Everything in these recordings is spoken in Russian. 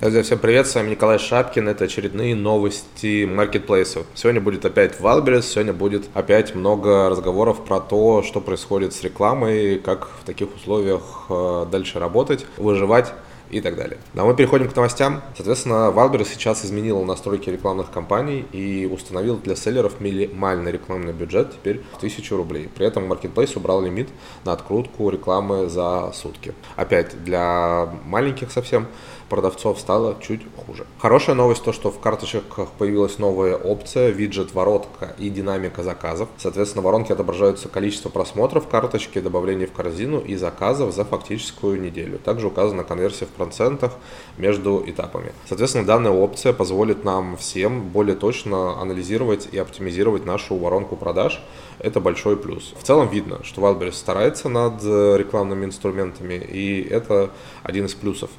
Друзья, всем привет, с вами Николай Шапкин, это очередные новости маркетплейсов. Сегодня будет опять Wildberries, сегодня будет опять много разговоров про то, что происходит с рекламой, как в таких условиях э, дальше работать, выживать и так далее. Но мы переходим к новостям. Соответственно, Wildberries сейчас изменил настройки рекламных кампаний и установил для селлеров минимальный рекламный бюджет теперь в 1000 рублей. При этом Marketplace убрал лимит на открутку рекламы за сутки. Опять, для маленьких совсем продавцов стало чуть хуже. Хорошая новость то, что в карточках появилась новая опция, виджет воротка и динамика заказов. Соответственно, в воронке отображаются количество просмотров карточки, добавлений в корзину и заказов за фактическую неделю. Также указана конверсия в процентах между этапами. Соответственно, данная опция позволит нам всем более точно анализировать и оптимизировать нашу воронку продаж. Это большой плюс. В целом видно, что Wildberries старается над рекламными инструментами, и это один из плюсов.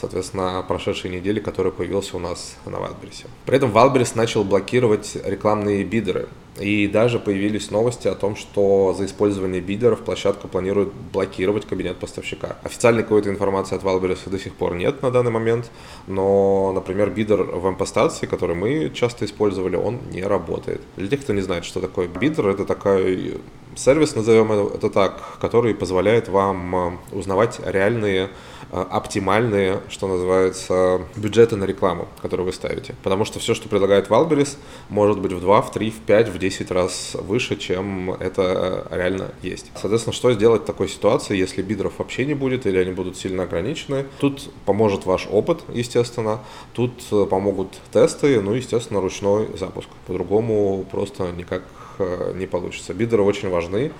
Соответственно, прошедшей недели, который появился у нас на Wildberries. При этом Wildberries начал блокировать рекламные бидеры. И даже появились новости о том, что за использование бидеров площадка планирует блокировать кабинет поставщика. Официальной какой-то информации от Wildberries до сих пор нет на данный момент, но, например, бидер в импостации, который мы часто использовали, он не работает. Для тех, кто не знает, что такое бидер, это такой сервис, назовем это так, который позволяет вам э, узнавать реальные Э, оптимальные, что называется, бюджеты на рекламу, которые вы ставите. Потому что все, что предлагает Wildberries, может быть в 2, в 3, в 5, в 10 раз выше, чем это реально есть. Соответственно, что сделать в такой ситуации, если бидеров вообще не будет или они будут сильно ограничены? Тут поможет ваш опыт, естественно, тут э, помогут тесты, ну, естественно, ручной запуск. По-другому просто никак э, не получится. Бидеры очень важны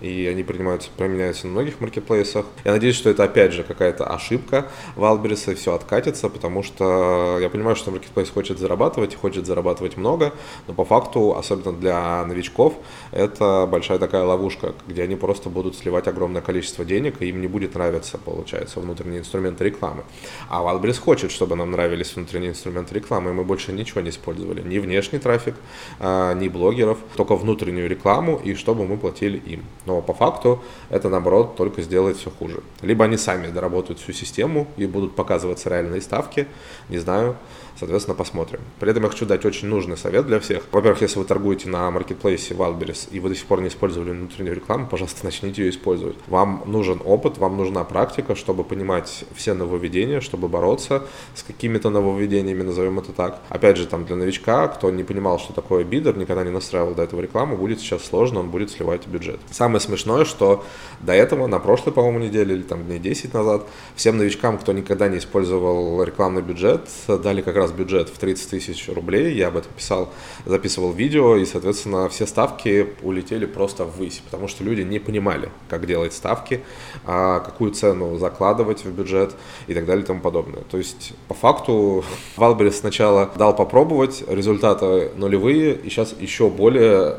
и они принимаются, применяются на многих маркетплейсах. Я надеюсь, что это опять же какая-то ошибка Валбериса и все откатится, потому что я понимаю, что маркетплейс хочет зарабатывать, хочет зарабатывать много, но по факту, особенно для новичков, это большая такая ловушка, где они просто будут сливать огромное количество денег, и им не будет нравиться, получается, внутренние инструменты рекламы. А Валберис хочет, чтобы нам нравились внутренние инструменты рекламы, и мы больше ничего не использовали, ни внешний трафик, а, ни блогеров, только внутреннюю рекламу, и чтобы мы платили им но по факту это, наоборот, только сделает все хуже. Либо они сами доработают всю систему и будут показываться реальные ставки, не знаю, Соответственно, посмотрим. При этом я хочу дать очень нужный совет для всех. Во-первых, если вы торгуете на маркетплейсе Wildberries и вы до сих пор не использовали внутреннюю рекламу, пожалуйста, начните ее использовать. Вам нужен опыт, вам нужна практика, чтобы понимать все нововведения, чтобы бороться с какими-то нововведениями, назовем это так. Опять же, там для новичка, кто не понимал, что такое бидер, никогда не настраивал до этого рекламу, будет сейчас сложно, он будет сливать бюджет. Самое смешное, что до этого, на прошлой, по-моему, неделе или там дней 10 назад, всем новичкам, кто никогда не использовал рекламный бюджет, дали как раз раз бюджет в 30 тысяч рублей, я об этом писал, записывал видео, и, соответственно, все ставки улетели просто ввысь, потому что люди не понимали, как делать ставки, а какую цену закладывать в бюджет и так далее и тому подобное. То есть, по факту, Wildberries сначала дал попробовать, результаты нулевые, и сейчас еще более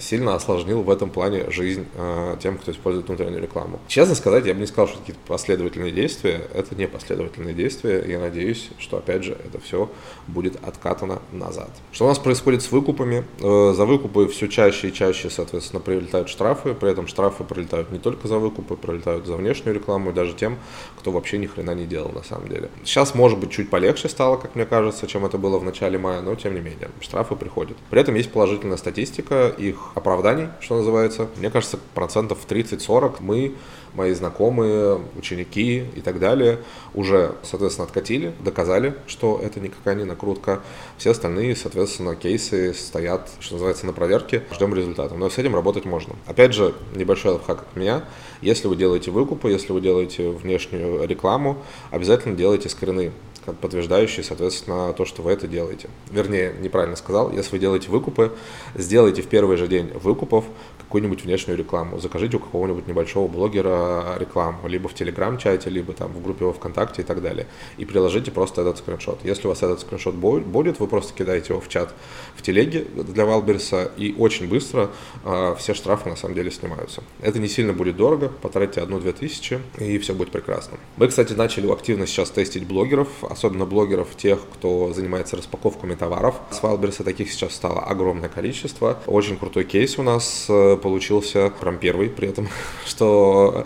сильно осложнил в этом плане жизнь э, тем, кто использует внутреннюю рекламу. Честно сказать, я бы не сказал, что какие-то последовательные действия. Это не последовательные действия. Я надеюсь, что, опять же, это все будет откатано назад. Что у нас происходит с выкупами? Э, за выкупы все чаще и чаще, соответственно, прилетают штрафы. При этом штрафы прилетают не только за выкупы, прилетают за внешнюю рекламу и даже тем, кто вообще ни хрена не делал на самом деле. Сейчас, может быть, чуть полегче стало, как мне кажется, чем это было в начале мая, но тем не менее, штрафы приходят. При этом есть положительная статистика, их оправданий, что называется. Мне кажется, процентов 30-40 мы, мои знакомые, ученики и так далее уже, соответственно, откатили, доказали, что это никакая не накрутка. Все остальные, соответственно, кейсы стоят, что называется, на проверке, ждем результата. Но с этим работать можно. Опять же, небольшой лайфхак от меня. Если вы делаете выкупы, если вы делаете внешнюю рекламу, обязательно делайте скрины подтверждающие, соответственно, то, что вы это делаете. Вернее, неправильно сказал, если вы делаете выкупы, сделайте в первый же день выкупов какую-нибудь внешнюю рекламу. Закажите у какого-нибудь небольшого блогера рекламу, либо в Телеграм-чате, либо там в группе во ВКонтакте и так далее. И приложите просто этот скриншот. Если у вас этот скриншот будет, вы просто кидаете его в чат в телеге для Валберса, и очень быстро э, все штрафы на самом деле снимаются. Это не сильно будет дорого, потратите одну-две тысячи, и все будет прекрасно. Мы, кстати, начали активно сейчас тестить блогеров, особенно блогеров, тех, кто занимается распаковками товаров. С Wildberries таких сейчас стало огромное количество. Очень крутой кейс у нас э, получился, прям первый при этом, что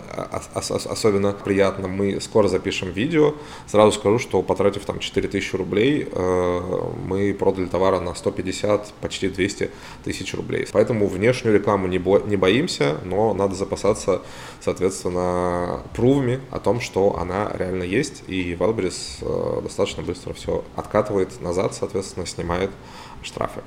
особенно приятно. Мы скоро запишем видео. Сразу скажу, что потратив там 4000 рублей, э, мы продали товара на 150, почти 200 тысяч рублей. Поэтому внешнюю рекламу не, бо не боимся, но надо запасаться, соответственно, прувами о том, что она реально есть, и Wildberries э, достаточно быстро все откатывает назад, соответственно, снимает штрафы.